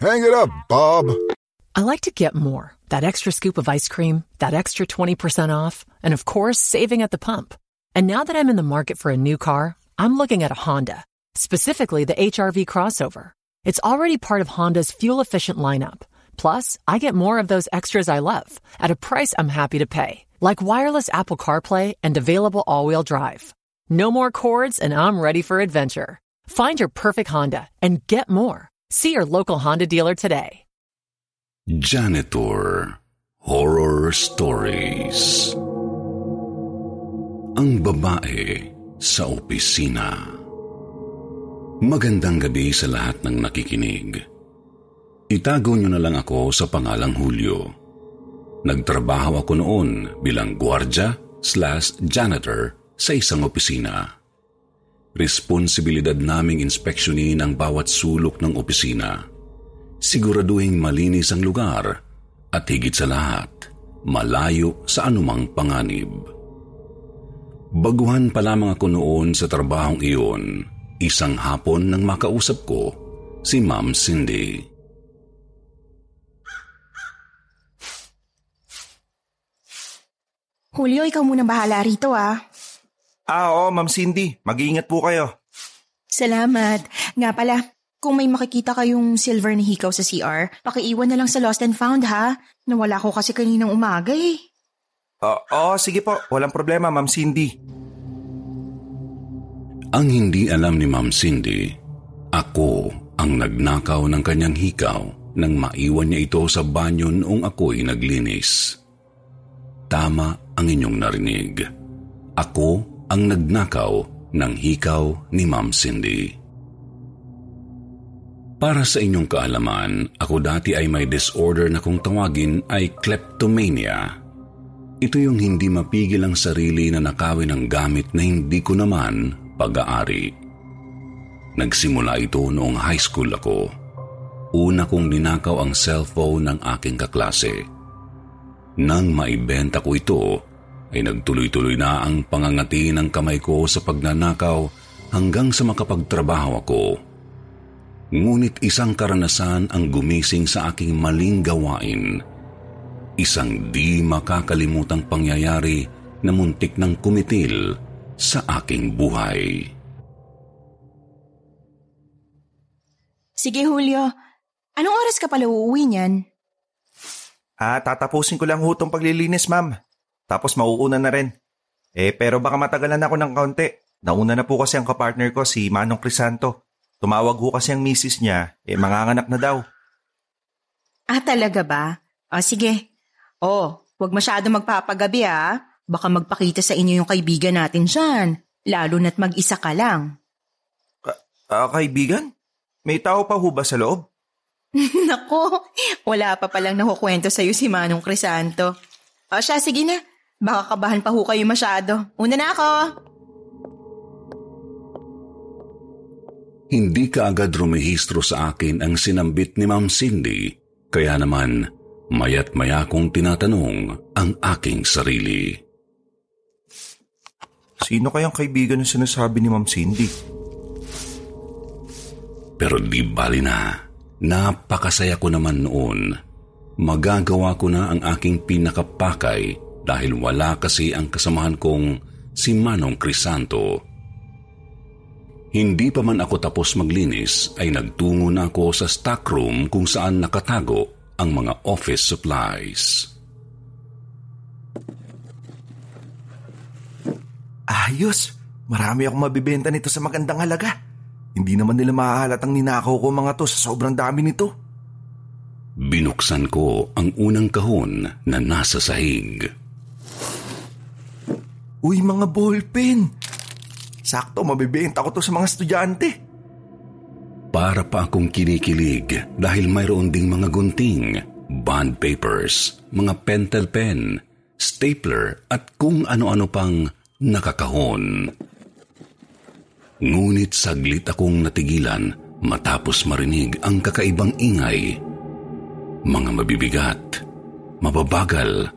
Hang it up, Bob. I like to get more. That extra scoop of ice cream, that extra 20% off, and of course, saving at the pump. And now that I'm in the market for a new car, I'm looking at a Honda, specifically the HRV crossover. It's already part of Honda's fuel efficient lineup. Plus, I get more of those extras I love at a price I'm happy to pay, like wireless Apple CarPlay and available all wheel drive. No more cords, and I'm ready for adventure. Find your perfect Honda and get more. See your local Honda dealer today. Janitor Horror Stories Ang babae sa opisina Magandang gabi sa lahat ng nakikinig. Itago niyo na lang ako sa pangalang Julio. Nagtrabaho ako noon bilang gwardya slash janitor sa isang opisina. Responsibilidad naming inspeksyonin ang bawat sulok ng opisina. Siguraduhin malinis ang lugar at higit sa lahat, malayo sa anumang panganib. Baguhan pa lamang ako noon sa trabahong iyon, isang hapon nang makausap ko si Ma'am Cindy. Julio, ikaw muna bahala rito ah. Ah, oo, Ma'am Cindy. Mag-iingat po kayo. Salamat. Nga pala, kung may makikita kayong silver na hikaw sa CR, pakiiwan na lang sa lost and found ha. Nawala ko kasi kaninang umaga eh. Oo, oo, sige po. Walang problema, Ma'am Cindy. Ang hindi alam ni Ma'am Cindy, ako ang nagnakaw ng kanyang hikaw nang maiwan niya ito sa banyo noong ako'y naglinis. Tama ang inyong narinig. Ako ang nagnakaw ng hikaw ni Ma'am Cindy. Para sa inyong kaalaman, ako dati ay may disorder na kung tawagin ay kleptomania. Ito yung hindi mapigil ang sarili na nakawin ng gamit na hindi ko naman pag-aari. Nagsimula ito noong high school ako. Una kong ninakaw ang cellphone ng aking kaklase. Nang maibenta ko ito, ay nagtuloy-tuloy na ang pangangati ng kamay ko sa pagnanakaw hanggang sa makapagtrabaho ako. Ngunit isang karanasan ang gumising sa aking maling gawain. Isang di makakalimutang pangyayari na muntik ng kumitil sa aking buhay. Sige Julio, anong oras ka pala uuwi niyan? Ah, tatapusin ko lang ho itong paglilinis, ma'am. Tapos mauuna na rin. Eh, pero baka matagalan ako ng kaunti. Nauna na po kasi ang kapartner ko, si Manong Crisanto. Tumawag ho kasi ang misis niya, eh manganganak na daw. Ah, talaga ba? O sige. Oh, huwag masyado magpapagabi ah. Baka magpakita sa inyo yung kaibigan natin dyan. Lalo na't mag-isa ka lang. Ah, kaibigan? May tao pa ho ba sa loob? Nako, wala pa palang nakukwento sa'yo si Manong Crisanto. O siya, sige na. Baka kabahan pa ho kayo masyado. Una na ako. Hindi ka agad rumehistro sa akin ang sinambit ni Ma'am Cindy, kaya naman mayat maya kong tinatanong ang aking sarili. Sino kayang kaibigan yung sinasabi ni Ma'am Cindy? Pero di bali na. Napakasaya ko naman noon. Magagawa ko na ang aking pinakapakay dahil wala kasi ang kasamahan kong si Manong Crisanto. Hindi pa man ako tapos maglinis ay nagtungo na ako sa stockroom kung saan nakatago ang mga office supplies. Ayos! Marami akong mabibenta nito sa magandang halaga. Hindi naman nila mahahalatang ninakaw ko mga to sa sobrang dami nito. Binuksan ko ang unang kahon na nasa sahig. Uy, mga ballpen! Sakto, mabibenta ko to sa mga estudyante. Para pa akong kinikilig dahil mayroon ding mga gunting, bond papers, mga pentel pen, stapler at kung ano-ano pang nakakahon. Ngunit saglit akong natigilan matapos marinig ang kakaibang ingay. Mga mabibigat, mababagal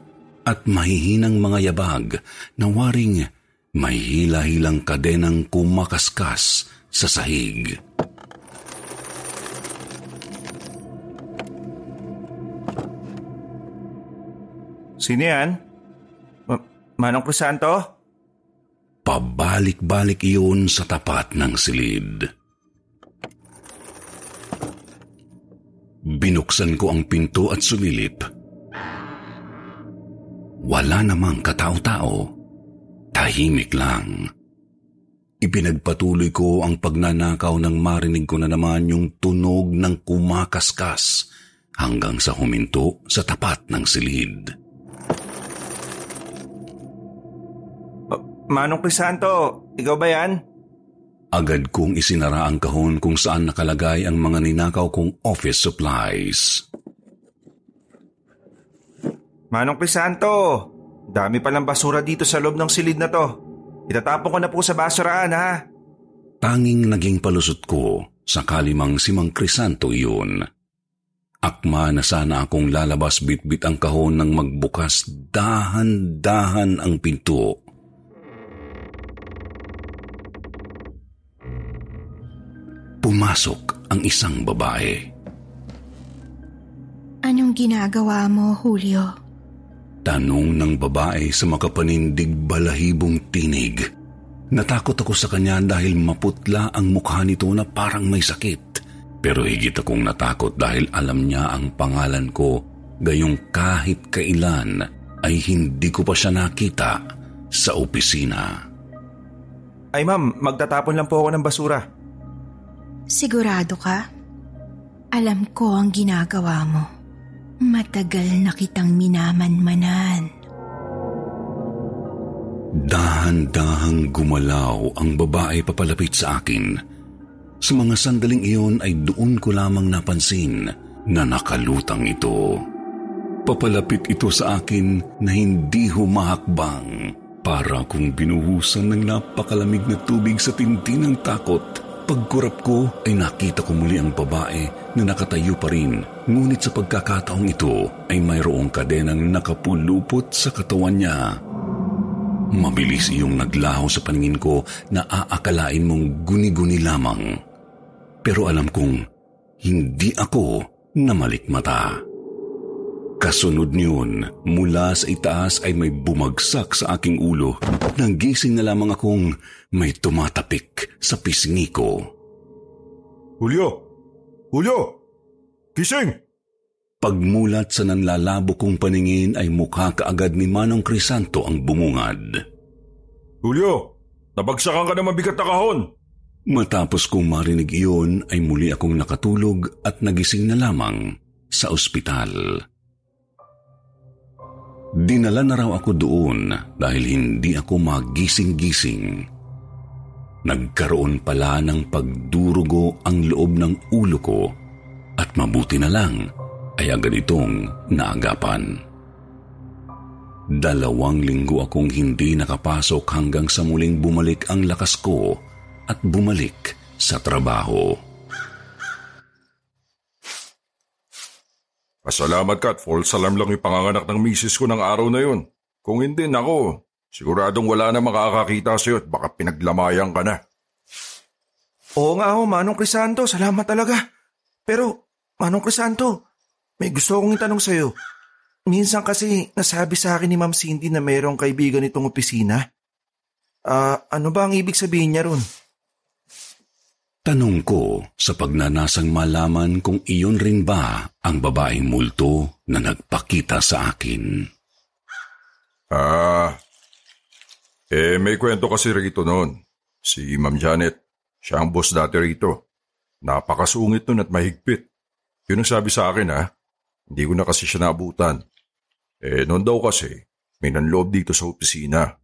at mahihinang mga yabag na waring may hila-hilang kadenang kumakaskas sa sahig. Sino yan? Ma- Manong Crisanto? Pabalik-balik iyon sa tapat ng silid. Binuksan ko ang pinto at sumilip. Wala namang katao-tao. Tahimik lang. Ipinagpatuloy ko ang pagnanakaw nang marinig ko na naman yung tunog ng kumakaskas hanggang sa huminto sa tapat ng silid. Manong Crisanto, ikaw ba yan? Agad kong isinara ang kahon kung saan nakalagay ang mga ninakaw kong office supplies. Manong Crisanto, dami palang basura dito sa loob ng silid na to. Itatapon ko na po sa basurahan ha. Tanging naging palusot ko sakali mang si Mang Crisanto iyon. Akma na sana akong lalabas bitbit ang kahon nang magbukas dahan-dahan ang pinto. Pumasok ang isang babae. Anong ginagawa mo, Julio? Tanong ng babae sa makapanindig balahibong tinig. Natakot ako sa kanya dahil maputla ang mukha nito na parang may sakit. Pero higit akong natakot dahil alam niya ang pangalan ko gayong kahit kailan ay hindi ko pa siya nakita sa opisina. Ay ma'am, magtatapon lang po ako ng basura. Sigurado ka? Alam ko ang ginagawa mo. Matagal na kitang minamanmanan. Dahan-dahang gumalaw ang babae papalapit sa akin. Sa mga sandaling iyon ay doon ko lamang napansin na nakalutang ito. Papalapit ito sa akin na hindi humahakbang. Para kung binuhusan ng napakalamig na tubig sa tinti ng takot. Pagkurap ko ay nakita ko muli ang babae na nakatayo pa rin. Ngunit sa pagkakataong ito ay mayroong kadenang nakapulupot sa katawan niya. Mabilis iyong naglaho sa paningin ko na aakalain mong guni-guni lamang. Pero alam kong hindi ako namalikmata. Kasunod niyon, mula sa itaas ay may bumagsak sa aking ulo. Nagising na lamang akong may tumatapik sa pisngi ko. Julio! Julio! Gising! Pagmulat sa nanlalabo kong paningin ay mukha kaagad ni Manong Crisanto ang bumungad. Julio! Nabagsakan ka na mabigat na kahon! Matapos kong marinig iyon ay muli akong nakatulog at nagising na lamang sa ospital. Dinala na raw ako doon dahil hindi ako magising-gising. Nagkaroon pala ng pagdurugo ang loob ng ulo ko at mabuti na lang ay agad itong naagapan. Dalawang linggo akong hindi nakapasok hanggang sa muling bumalik ang lakas ko at bumalik sa trabaho. Pasalamat ka at false alarm lang yung panganganak ng misis ko ng araw na yun. Kung hindi, nako, siguradong wala na makakakita sa'yo at baka pinaglamayan ka na. Oo nga ho, Manong Crisanto, salamat talaga. Pero, Manong Crisanto, may gusto akong itanong sa'yo. Minsan kasi nasabi sa akin ni Ma'am Cindy na mayroong kaibigan itong opisina. Ah, ano ba ang ibig sabihin niya ron? Tanong ko sa pagnanasang malaman kung iyon rin ba ang babaeng multo na nagpakita sa akin. Ah, eh may kwento kasi rito noon. Si Ma'am Janet, siya ang boss dati rito. Napakasungit nun at mahigpit. Yun ang sabi sa akin ha. Hindi ko na kasi siya naabutan. Eh noon daw kasi, may nanloob dito sa opisina.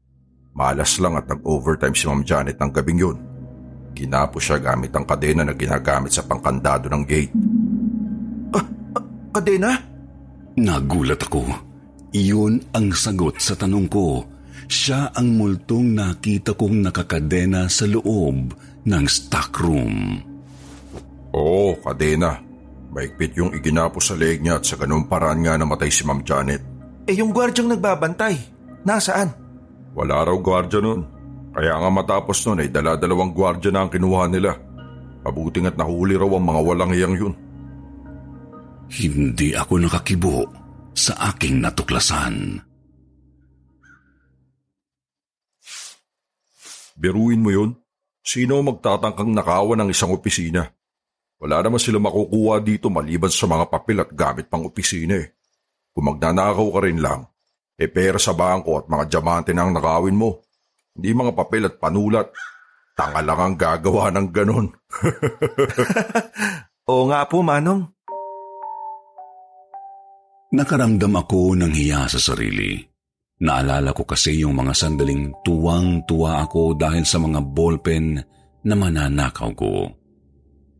Malas lang at nag-overtime si Ma'am Janet ng gabing yun. Ginapo siya gamit ang kadena na ginagamit sa pangkandado ng gate. Ah, ah, kadena? Nagulat ako. Iyon ang sagot sa tanong ko. Siya ang multong nakita kong nakakadena sa loob ng stockroom. Oo, kadena. Maigpit yung iginapo sa leeg niya at sa ganung paraan nga namatay si Ma'am Janet. Eh yung gwardyang nagbabantay, nasaan? Wala raw gwardya noon. Kaya nga matapos noon ay dala-dalawang gwardya na ang kinuha nila. Mabuting at nahuli raw ang mga walang hiyang yun. Hindi ako nakakibo sa aking natuklasan. Biruin mo yun? Sino magtatangkang nakawan ng isang opisina? Wala naman sila makukuha dito maliban sa mga papel at gamit pang opisina eh. Kung magnanakaw ka rin lang, e pera sa bangko at mga diamante na ang nakawin mo. Hindi mga papel at panulat. Tanga lang ang gagawa ng ganon. Oo nga po, Manong. Nakaramdam ako ng hiya sa sarili. Naalala ko kasi yung mga sandaling tuwang-tuwa ako dahil sa mga ballpen na mananakaw ko.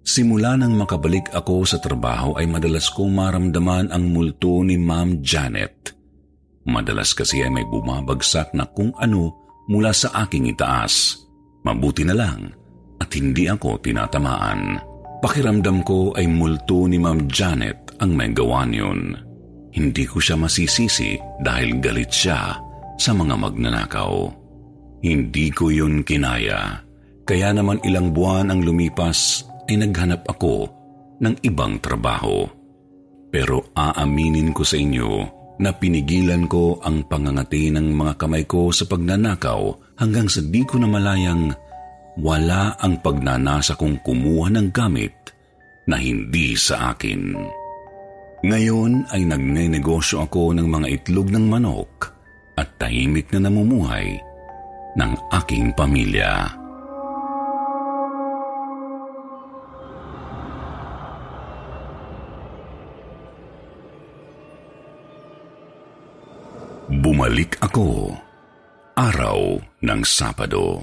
Simula nang makabalik ako sa trabaho ay madalas kong maramdaman ang multo ni Ma'am Janet. Madalas kasi ay may bumabagsak na kung ano mula sa aking itaas. Mabuti na lang at hindi ako tinatamaan. Pakiramdam ko ay multo ni Ma'am Janet ang may gawa niyon. Hindi ko siya masisisi dahil galit siya sa mga magnanakaw. Hindi ko yun kinaya. Kaya naman ilang buwan ang lumipas ay naghanap ako ng ibang trabaho. Pero aaminin ko sa inyo na pinigilan ko ang pangangati ng mga kamay ko sa pagnanakaw hanggang sa di ko na malayang wala ang pagnanasa kong kumuha ng gamit na hindi sa akin. Ngayon ay nagne-negosyo ako ng mga itlog ng manok at tahimik na namumuhay ng aking pamilya. Bumalik ako araw ng Sabado.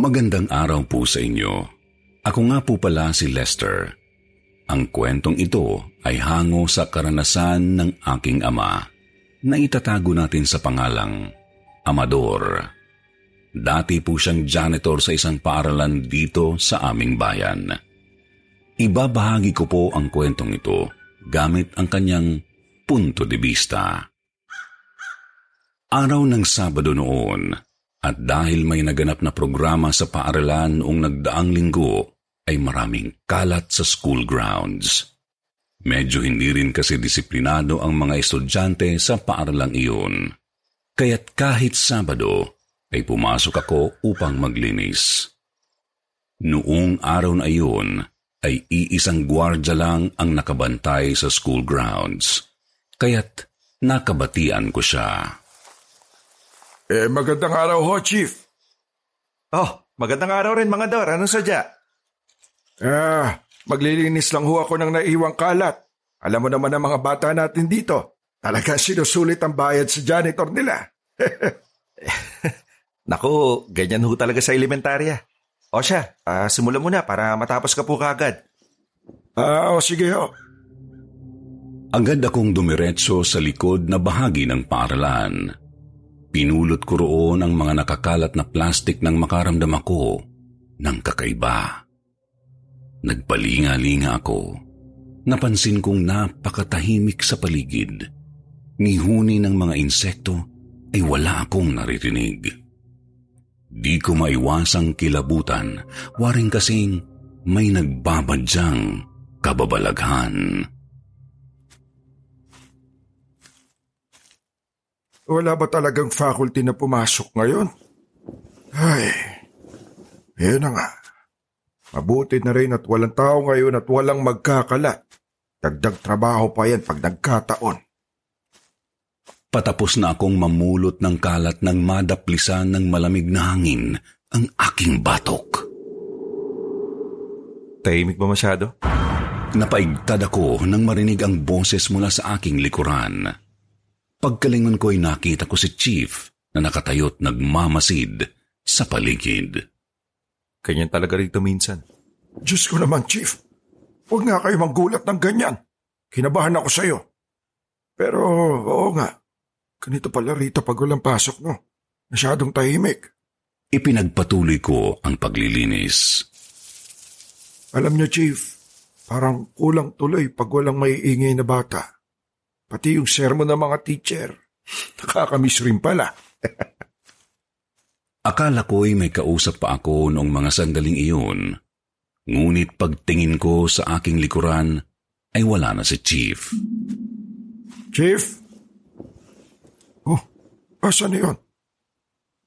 Magandang araw po sa inyo. Ako nga po pala si Lester. Ang kwentong ito ay hango sa karanasan ng aking ama na itatago natin sa pangalang Amador. Dati po siyang janitor sa isang paaralan dito sa aming bayan. Ibabahagi ko po ang kwentong ito gamit ang kanyang punto de vista. Araw ng Sabado noon, at dahil may naganap na programa sa paaralan noong nagdaang linggo, ay maraming kalat sa school grounds. Medyo hindi rin kasi disiplinado ang mga estudyante sa paaralang iyon. Kaya't kahit Sabado, ay pumasok ako upang maglinis. Noong araw na iyon, ay iisang gwardya lang ang nakabantay sa school grounds. Kaya't nakabatian ko siya. Eh, magandang araw ho, Chief. Oh, magandang araw rin mga Dor. Anong sadya? Ah, maglilinis lang ho ako ng naiwang kalat. Alam mo naman ang mga bata natin dito. Talaga sinusulit ang bayad sa janitor nila. Naku, ganyan ho talaga sa elementarya. O siya, uh, simulan mo na para matapos ka po kagad. Ah, o sige ho. Agad akong dumiretso sa likod na bahagi ng paaralan. Pinulot ko roon ang mga nakakalat na plastik nang makaramdam ako ng kakaiba. Nagpalinga-linga ako. Napansin kong napakatahimik sa paligid. Ngihuni ng mga insekto ay wala akong naririnig. Di ko maiwasang kilabutan, waring kasing may nagbabadyang kababalaghan. Wala ba talagang faculty na pumasok ngayon? Ay, yun na nga. Mabuti na rin at walang tao ngayon at walang magkakala. Dagdag trabaho pa yan pag nagkataon. Patapos na akong mamulot ng kalat ng madaplisan ng malamig na hangin ang aking batok. Tahimik ba masyado? Napaigtad ako nang marinig ang boses mula sa aking likuran. Pagkalingon ko ay nakita ko si Chief na nakatayot nagmamasid sa paligid. Ganyan talaga rito minsan. Diyos ko naman, Chief. Huwag nga kayo manggulat ng ganyan. Kinabahan ako sa'yo. Pero oo nga, ganito pala rito pag walang pasok, no? Masyadong tahimik. Ipinagpatuloy ko ang paglilinis. Alam niyo, Chief, parang kulang tuloy pag walang maiingay na bata. Pati yung sermon ng mga teacher. Nakakamiss rin pala. Akala ko'y may kausap pa ako noong mga sandaling iyon. Ngunit pagtingin ko sa aking likuran ay wala na si Chief. Chief? Oh, asan na yun?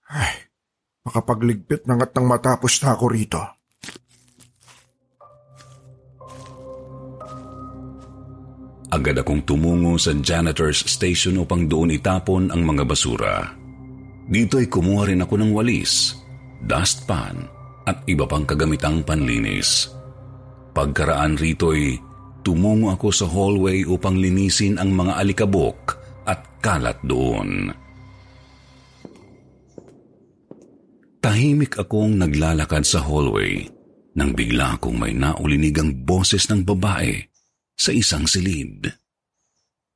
Ay, makapagligpit na nga't nang matapos na ako rito. Agad akong tumungo sa janitor's station upang doon itapon ang mga basura. Dito ay kumuha rin ako ng walis, dustpan at iba pang kagamitang panlinis. Pagkaraan rito'y tumungo ako sa hallway upang linisin ang mga alikabok at kalat doon. Tahimik akong naglalakad sa hallway nang bigla akong may naulinigang boses ng babae sa isang silid.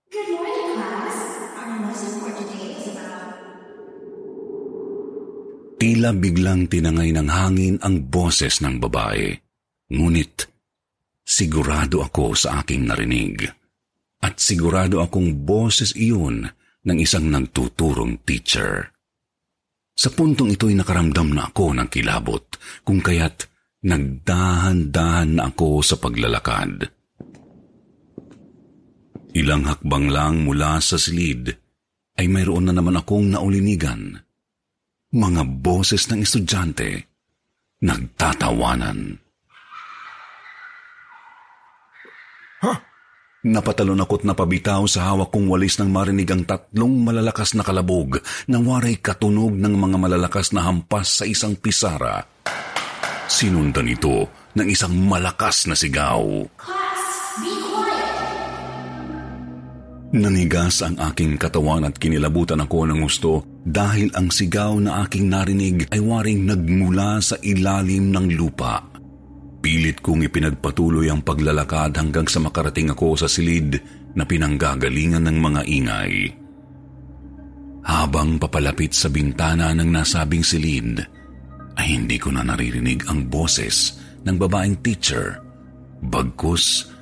Good morning, class. Our lesson for today is about... Tila biglang tinangay ng hangin ang boses ng babae. Ngunit sigurado ako sa aking narinig. At sigurado akong boses iyon ng isang nagtuturong teacher. Sa puntong ito'y nakaramdam na ako ng kilabot, kung kaya't nagdahan-dahan na ako sa paglalakad. Ilang hakbang lang mula sa silid ay mayroon na naman akong naulinigan. Mga boses ng estudyante nagtatawanan. Napatalon ako't napabitaw sa hawak kong walis nang marinig ang tatlong malalakas na kalabog na waray katunog ng mga malalakas na hampas sa isang pisara. Sinundan ito ng isang malakas na sigaw. Class, Nanigas ang aking katawan at kinilabutan ako ng gusto dahil ang sigaw na aking narinig ay waring nagmula sa ilalim ng lupa. Pilit kong ipinagpatuloy ang paglalakad hanggang sa makarating ako sa silid na pinanggagalingan ng mga ingay. Habang papalapit sa bintana ng nasabing silid, ay hindi ko na naririnig ang boses ng babaeng teacher. Bagkus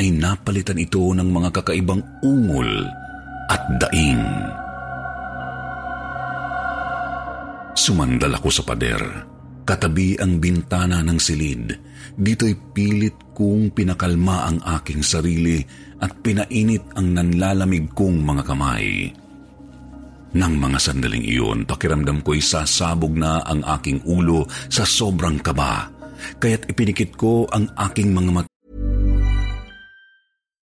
ay napalitan ito ng mga kakaibang ungol at daing. Sumandal ako sa pader. Katabi ang bintana ng silid. Dito'y pilit kong pinakalma ang aking sarili at pinainit ang nanlalamig kong mga kamay. Nang mga sandaling iyon, pakiramdam ko'y sasabog na ang aking ulo sa sobrang kaba. Kaya't ipinikit ko ang aking mga mata.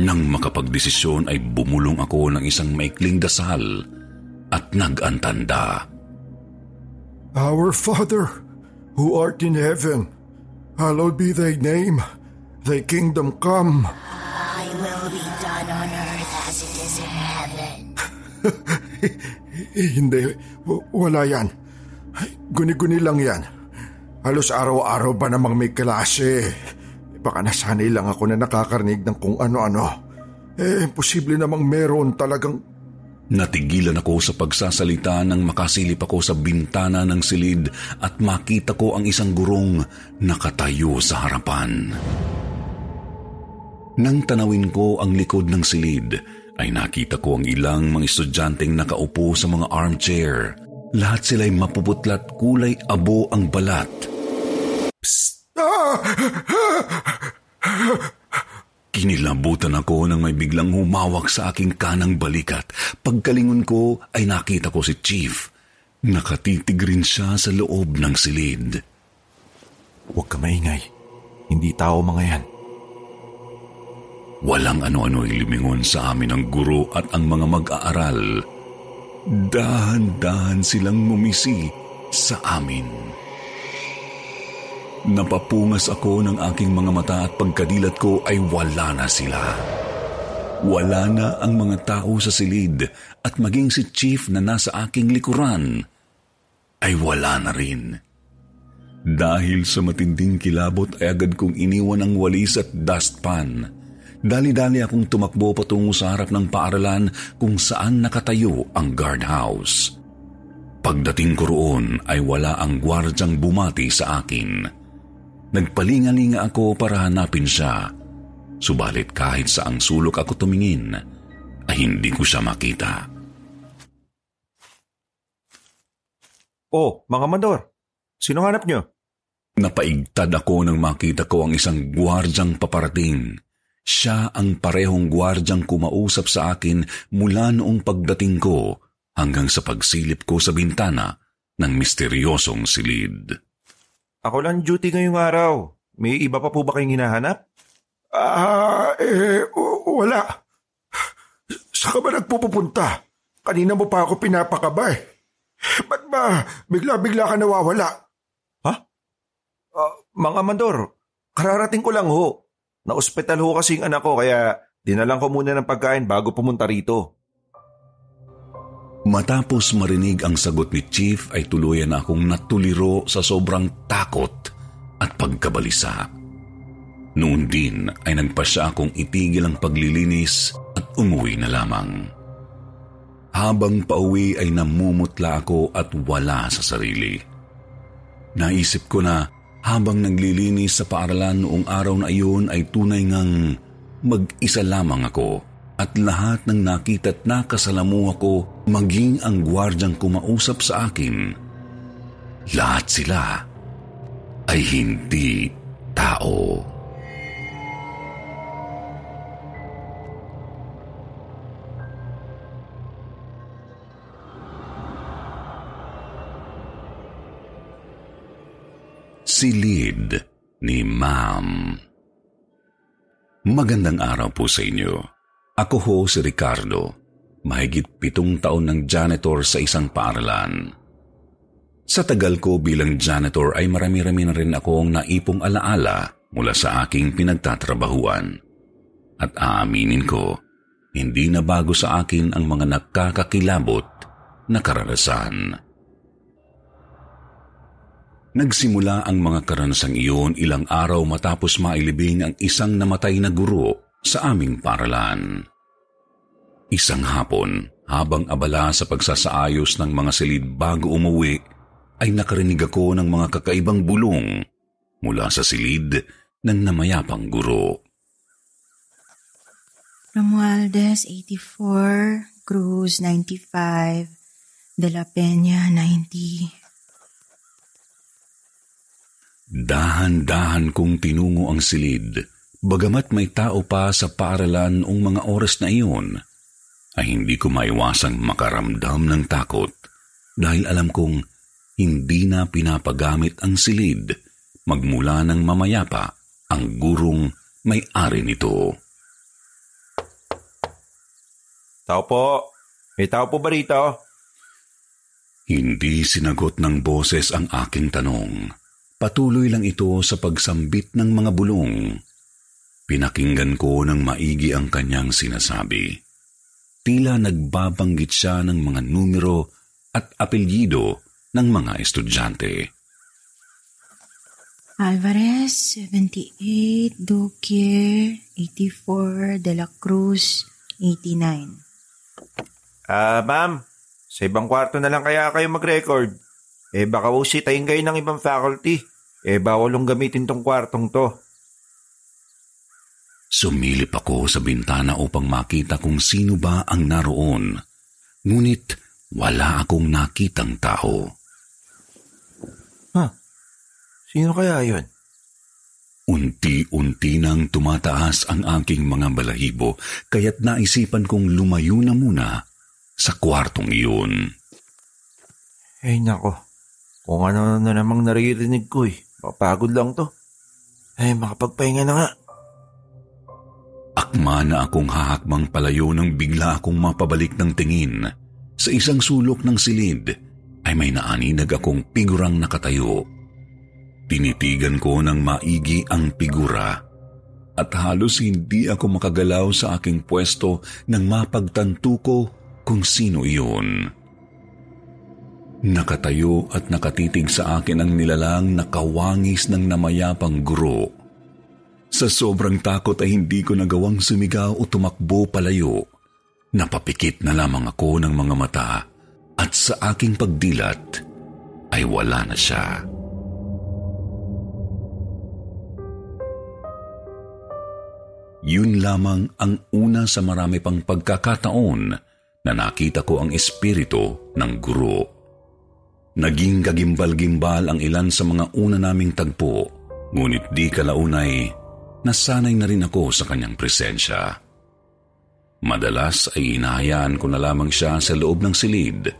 Nang makapagdesisyon ay bumulong ako ng isang maikling dasal at nag-antanda. Our Father, who art in heaven, hallowed be thy name. Thy kingdom come. Thy will be done on earth as it is in heaven. Hindi, w- wala yan. Guni-guni lang yan. Halos araw-araw ba namang may klase? Baka nasanay lang ako na nakakarinig ng kung ano-ano. Eh, posible namang meron talagang Natigilan ako sa pagsasalita nang makasilip ako sa bintana ng silid at makita ko ang isang gurong nakatayo sa harapan. Nang tanawin ko ang likod ng silid, ay nakita ko ang ilang mga estudyanteng nakaupo sa mga armchair. Lahat sila'y mapuputlat kulay abo ang balat. Kinilabutan ako nang may biglang humawak sa aking kanang balikat. Pagkalingon ko ay nakita ko si Chief. Nakatitig rin siya sa loob ng silid. Huwag ka maingay. Hindi tao mga yan. Walang ano-ano ilimingon sa amin ng guro at ang mga mag-aaral. Dahan-dahan silang mumisi sa amin. Napapungas ako ng aking mga mata at pagkadilat ko ay wala na sila. Wala na ang mga tao sa silid at maging si Chief na nasa aking likuran ay wala na rin. Dahil sa matinding kilabot ay agad kong iniwan ang walis at dustpan. Dali-dali akong tumakbo patungo sa harap ng paaralan kung saan nakatayo ang guardhouse. Pagdating ko roon ay wala ang gwardyang bumati sa akin. Nagpalingalinga ako para hanapin siya. Subalit kahit saang sulok ako tumingin, ay hindi ko siya makita. Oh, mga mandor. Sino hanap nyo? Napaigtad ako nang makita ko ang isang gwardyang paparating. Siya ang parehong gwardyang kumausap sa akin mula noong pagdating ko hanggang sa pagsilip ko sa bintana ng misteryosong silid. Ako lang duty ngayong araw. May iba pa po ba kayong hinahanap? Ah, eh, w- wala. Saan ka ba nagpupunta? Kanina mo pa ako pinapakaba eh. Ba't ba bigla-bigla ka nawawala? Ah, mga mandor, kararating ko lang ho. Na-ospital ho kasi yung anak ko kaya dinalang ko muna ng pagkain bago pumunta rito. Matapos marinig ang sagot ni Chief ay tuluyan na akong natuliro sa sobrang takot at pagkabalisa. Noon din ay nagpasya akong itigil ang paglilinis at umuwi na lamang. Habang pauwi ay namumutla ako at wala sa sarili. Naisip ko na habang naglilinis sa paaralan noong araw na iyon ay tunay ngang mag-isa lamang ako at lahat ng nakita at nakasalamuha ko maging ang gwardyang kumausap sa akin. Lahat sila ay hindi tao. Silid ni Ma'am. Magandang araw po sa inyo. Ako ho si Ricardo, mahigit pitong taon ng janitor sa isang paaralan. Sa tagal ko bilang janitor ay marami-rami na rin akong naipong alaala mula sa aking pinagtatrabahuan. At aaminin ko, hindi na bago sa akin ang mga nakakakilabot na karanasan. Nagsimula ang mga karanasang iyon ilang araw matapos mailibing ang isang namatay na guro sa aming paralan. Isang hapon, habang abala sa pagsasaayos ng mga silid bago umuwi, ay nakarinig ako ng mga kakaibang bulong mula sa silid ng namayapang guro. Romualdez, 84. Cruz, 95. De La Peña, 90. Dahan-dahan kong tinungo ang silid, bagamat may tao pa sa paaralan noong mga oras na iyon, ay hindi ko maiwasang makaramdam ng takot dahil alam kong hindi na pinapagamit ang silid magmula ng mamayapa ang gurong may-ari nito. Tao po. May tao po ba rito? Hindi sinagot ng boses ang aking tanong. Patuloy lang ito sa pagsambit ng mga bulong. Pinakinggan ko ng maigi ang kanyang sinasabi. Tila nagbabanggit siya ng mga numero at apelyido ng mga estudyante. Alvarez, 78, Duque, 84, De La Cruz, 89. Ah, ma'am, sa ibang kwarto na lang kaya kayo mag-record. Eh baka usitayin kayo ng ibang faculty. Eh bawalong gamitin tong kwartong to. Sumilip ako sa bintana upang makita kung sino ba ang naroon. Ngunit wala akong nakitang tao. Sino kaya yon? Unti-unti nang tumataas ang aking mga balahibo, kaya't naisipan kong lumayo na muna sa kwartong iyon. Ay nako, kung ano na namang naririnig ko eh. Mapagod lang to. Ay, makapagpahinga na nga. Akma na akong hahakbang palayo nang bigla akong mapabalik ng tingin. Sa isang sulok ng silid ay may naaninag akong pigurang nakatayo. Tinitigan ko ng maigi ang figura at halos hindi ako makagalaw sa aking pwesto nang mapagtanto ko kung sino iyon. Nakatayo at nakatitig sa akin ang nilalang na kawangis ng namayapang guro. Sa sobrang takot ay hindi ko nagawang sumigaw o tumakbo palayo. Napapikit na lamang ako ng mga mata at sa aking pagdilat ay wala na siya. Yun lamang ang una sa marami pang pagkakataon na nakita ko ang espiritu ng guro. Naging kagimbal-gimbal ang ilan sa mga una naming tagpo, ngunit di kalaunay nasanay na rin ako sa kanyang presensya. Madalas ay inahayaan ko na lamang siya sa loob ng silid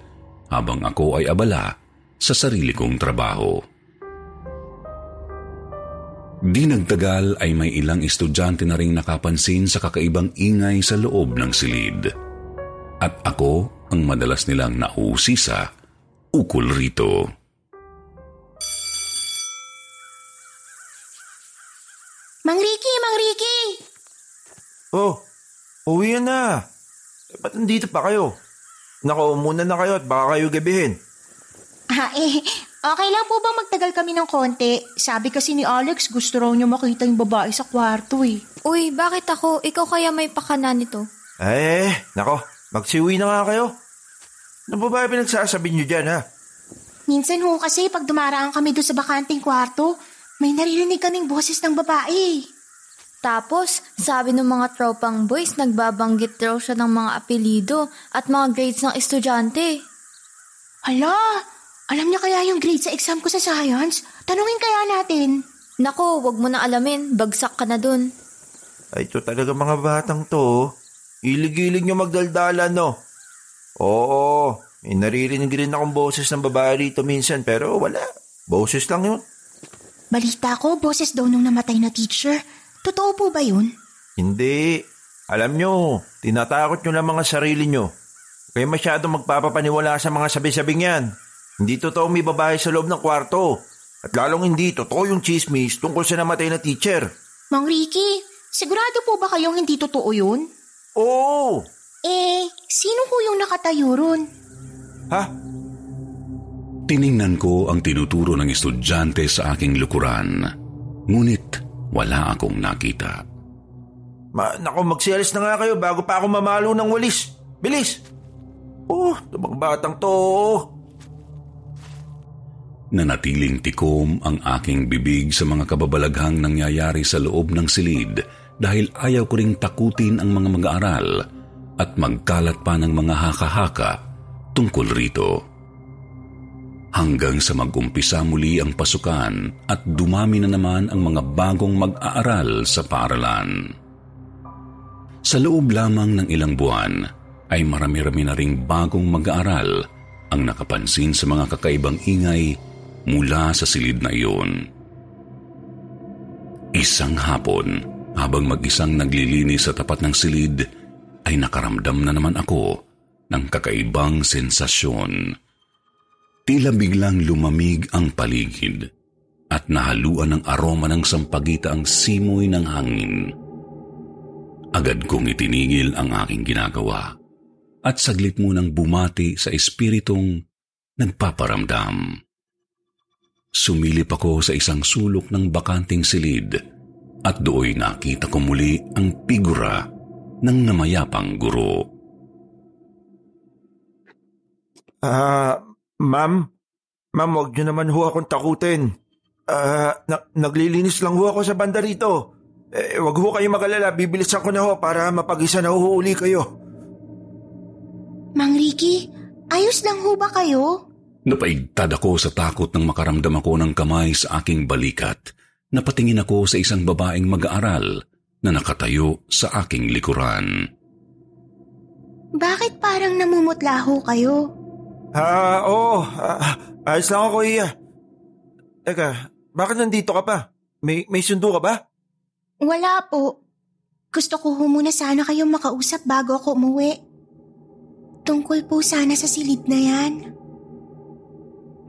habang ako ay abala sa sarili kong trabaho. Di nagtagal ay may ilang estudyante na ring nakapansin sa kakaibang ingay sa loob ng silid. At ako ang madalas nilang nausisa ukol rito. Mang Ricky, Mang Ricky! Oh, uwi na. Eh, ba't nandito pa kayo? Nako, muna na kayo at baka kayo gabihin. Ah, eh, okay lang po ba magtagal kami ng konti? Sabi kasi ni Alex, gusto raw niya makita yung babae sa kwarto eh. Uy, bakit ako? Ikaw kaya may pakana nito? Eh, nako, magsiuwi na nga kayo. Ano ba ba pinagsasabi niyo dyan, ha? Minsan ho kasi pag dumaraan kami doon sa bakanting kwarto, may naririnig kaming boses ng babae. Tapos, sabi ng mga tropang boys, nagbabanggit raw siya ng mga apelido at mga grades ng estudyante. Hala, alam niya kaya yung grade sa exam ko sa science? Tanungin kaya natin. Nako, wag mo na alamin. Bagsak ka na dun. Ay, ito talaga mga batang to. oh. Ilig-ilig nyo magdaldalan, no? Oo, may naririnig rin akong boses ng babae rito minsan, pero wala. Boses lang yun. Balita ko, boses daw nung namatay na teacher. Totoo po ba yun? Hindi. Alam nyo, tinatakot nyo lang mga sarili nyo. Kaya masyado magpapapaniwala sa mga sabi-sabing yan. Hindi totoo may babae sa loob ng kwarto. At lalong hindi totoo yung chismis tungkol sa namatay na teacher. Mang Ricky, sigurado po ba kayong hindi totoo yun? Oo! Eh, sino po yung nakatayo ron? Ha? Tiningnan ko ang tinuturo ng estudyante sa aking lukuran. Ngunit wala akong nakita. Ma, naku, magsialis na nga kayo bago pa ako mamalo ng walis. Bilis! Oh, tabang batang to. Nanatiling tikom ang aking bibig sa mga kababalaghang nangyayari sa loob ng silid dahil ayaw ko ring takutin ang mga mag-aaral at magkalat pa ng mga haka-haka tungkol rito. Hanggang sa mag-umpisa muli ang pasukan at dumami na naman ang mga bagong mag-aaral sa paaralan. Sa loob lamang ng ilang buwan ay marami-rami na ring bagong mag-aaral ang nakapansin sa mga kakaibang ingay mula sa silid na iyon. Isang hapon, habang mag-isang naglilinis sa tapat ng silid, ay nakaramdam na naman ako ng kakaibang sensasyon. Tila biglang lumamig ang paligid at nahaluan ng aroma ng sampagita ang simoy ng hangin. Agad kong itinigil ang aking ginagawa at saglit munang bumati sa espiritong nagpaparamdam. Sumilip ako sa isang sulok ng bakanting silid at dooy nakita ko muli ang figura ng namayapang guro. Ah, ma'am? Ma'am, huwag niyo naman ho akong takutin. Ah, na- naglilinis lang ho ako sa banda rito. Eh, wag ho kayo magalala, bibilisan ko na ho para mapag-isa na huhuli kayo. Mang Ricky, ayos lang ho ba kayo? Napaigtad ako sa takot nang makaramdam ako ng kamay sa aking balikat. Napatingin ako sa isang babaeng mag-aaral na nakatayo sa aking likuran. Bakit parang namumutla ho kayo? Ah, oo. Ah, ayos lang ako, Iya. Teka, bakit nandito ka pa? May, may sundo ka ba? Wala po. Gusto ko ho muna sana kayong makausap bago ako umuwi. Tungkol po sana sa silid na yan.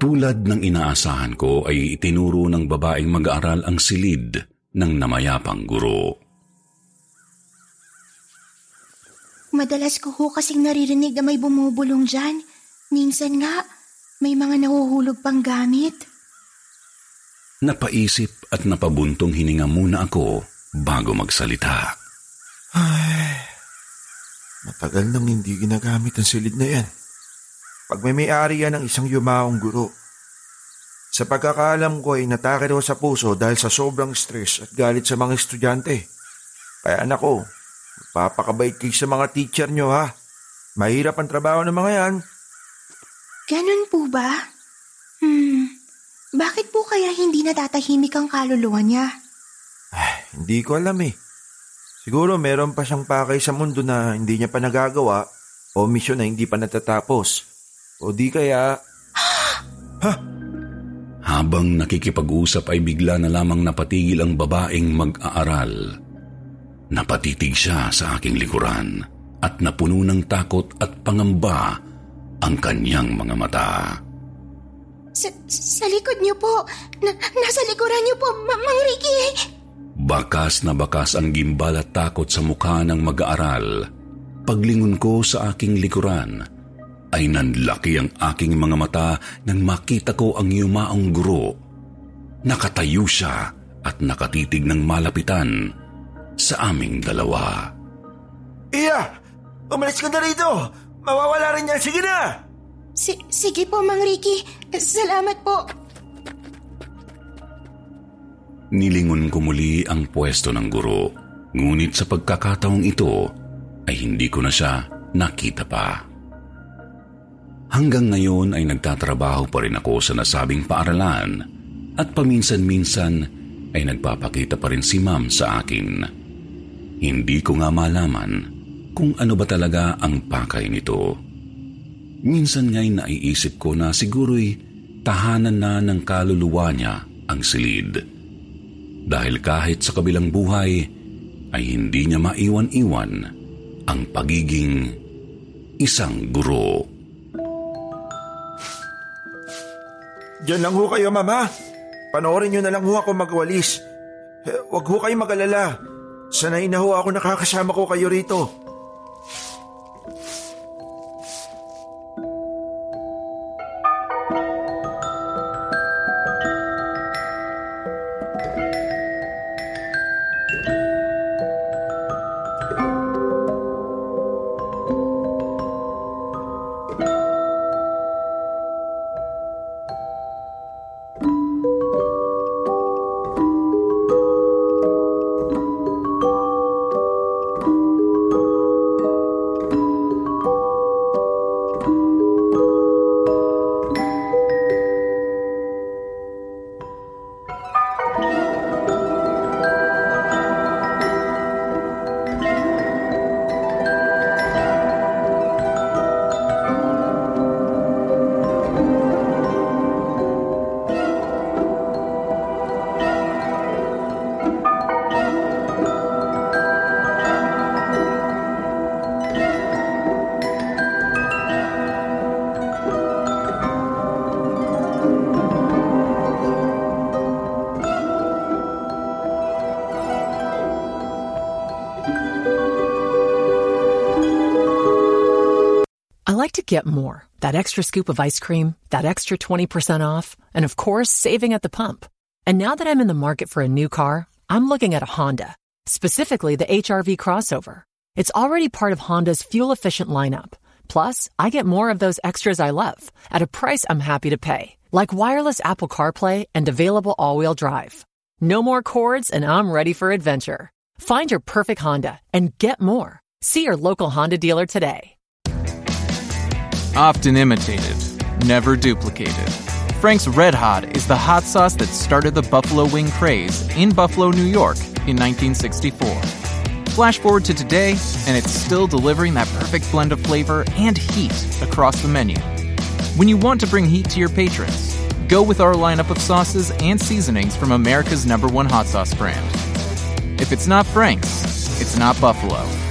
Tulad ng inaasahan ko ay itinuro ng babaeng mag-aaral ang silid ng namayapang guro. Madalas ko ho kasing naririnig na may bumubulong dyan. Minsan nga, may mga nahuhulog pang gamit. Napaisip at napabuntong hininga muna ako bago magsalita. Ay, matagal nang hindi ginagamit ang silid na yan. Pag may may-ari yan ng isang yumaong guro. Sa pagkakaalam ko ay natake raw sa puso dahil sa sobrang stress at galit sa mga estudyante. Kaya anak ko, papakabait kayo sa mga teacher nyo ha. Mahirap ang trabaho ng mga yan. Ganun po ba? Hmm, bakit po kaya hindi natatahimik ang kaluluwa niya? Hindi ko alam eh. Siguro meron pa siyang pakay sa mundo na hindi niya pa nagagawa o misyon na hindi pa natatapos. O di kaya... Habang nakikipag-usap ay bigla na lamang napatigil ang babaeng mag-aaral. Napatitig siya sa aking likuran at napuno ng takot at pangamba ang kanyang mga mata. Sa, sa likod niyo po. Na, nasa likuran niyo po, Ma- Mang Ricky. Bakas na bakas ang gimbal at takot sa mukha ng mag-aaral. Paglingon ko sa aking likuran, ay nanlaki ang aking mga mata nang makita ko ang yumaong guro. Nakatayo siya at nakatitig ng malapitan sa aming dalawa. Iya! Umalis ka na rito! Mawawala rin yan! Sige na! Si, sige po, Mang Ricky. Salamat po. Nilingon ko muli ang pwesto ng guro. Ngunit sa pagkakataong ito ay hindi ko na siya nakita pa. Hanggang ngayon ay nagtatrabaho pa rin ako sa nasabing paaralan at paminsan-minsan ay nagpapakita pa rin si ma'am sa akin. Hindi ko nga malaman kung ano ba talaga ang pakay nito. Minsan nga'y naiisip ko na siguro'y tahanan na ng kaluluwa niya ang silid. Dahil kahit sa kabilang buhay ay hindi niya maiwan-iwan ang pagiging isang guro. Diyan lang ho kayo, mama. Panoorin niyo na lang ho ako magwalis. Eh, Huwag ho kayo mag-alala. Sanay na ho ako nakakasama ko kayo rito. Get more. That extra scoop of ice cream, that extra 20% off, and of course, saving at the pump. And now that I'm in the market for a new car, I'm looking at a Honda, specifically the HRV crossover. It's already part of Honda's fuel efficient lineup. Plus, I get more of those extras I love at a price I'm happy to pay, like wireless Apple CarPlay and available all wheel drive. No more cords, and I'm ready for adventure. Find your perfect Honda and get more. See your local Honda dealer today. Often imitated, never duplicated. Frank's Red Hot is the hot sauce that started the buffalo wing craze in Buffalo, New York in 1964. Flash forward to today, and it's still delivering that perfect blend of flavor and heat across the menu. When you want to bring heat to your patrons, go with our lineup of sauces and seasonings from America's number one hot sauce brand. If it's not Frank's, it's not Buffalo.